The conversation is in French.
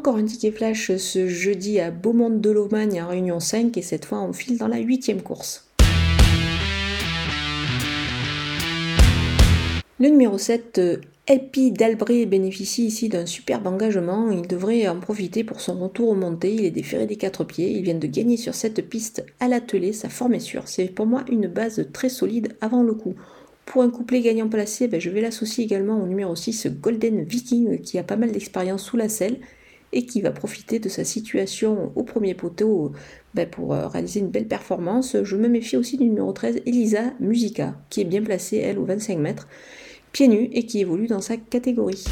encore un ticket flash ce jeudi à Beaumont de Lomagne en Réunion 5 et cette fois on file dans la huitième course. Le numéro 7, Epi Dalbré bénéficie ici d'un superbe engagement. Il devrait en profiter pour son retour au montées. Il est déféré des quatre pieds. Il vient de gagner sur cette piste à l'atelier. Sa forme est sûre. C'est pour moi une base très solide avant le coup. Pour un couplet gagnant placé, ben, je vais l'associer également au numéro 6, Golden Viking, qui a pas mal d'expérience sous la selle et qui va profiter de sa situation au premier poteau ben, pour euh, réaliser une belle performance. Je me méfie aussi du numéro 13, Elisa Musica, qui est bien placée, elle, au 25 mètres pieds nus et qui évolue dans sa catégorie.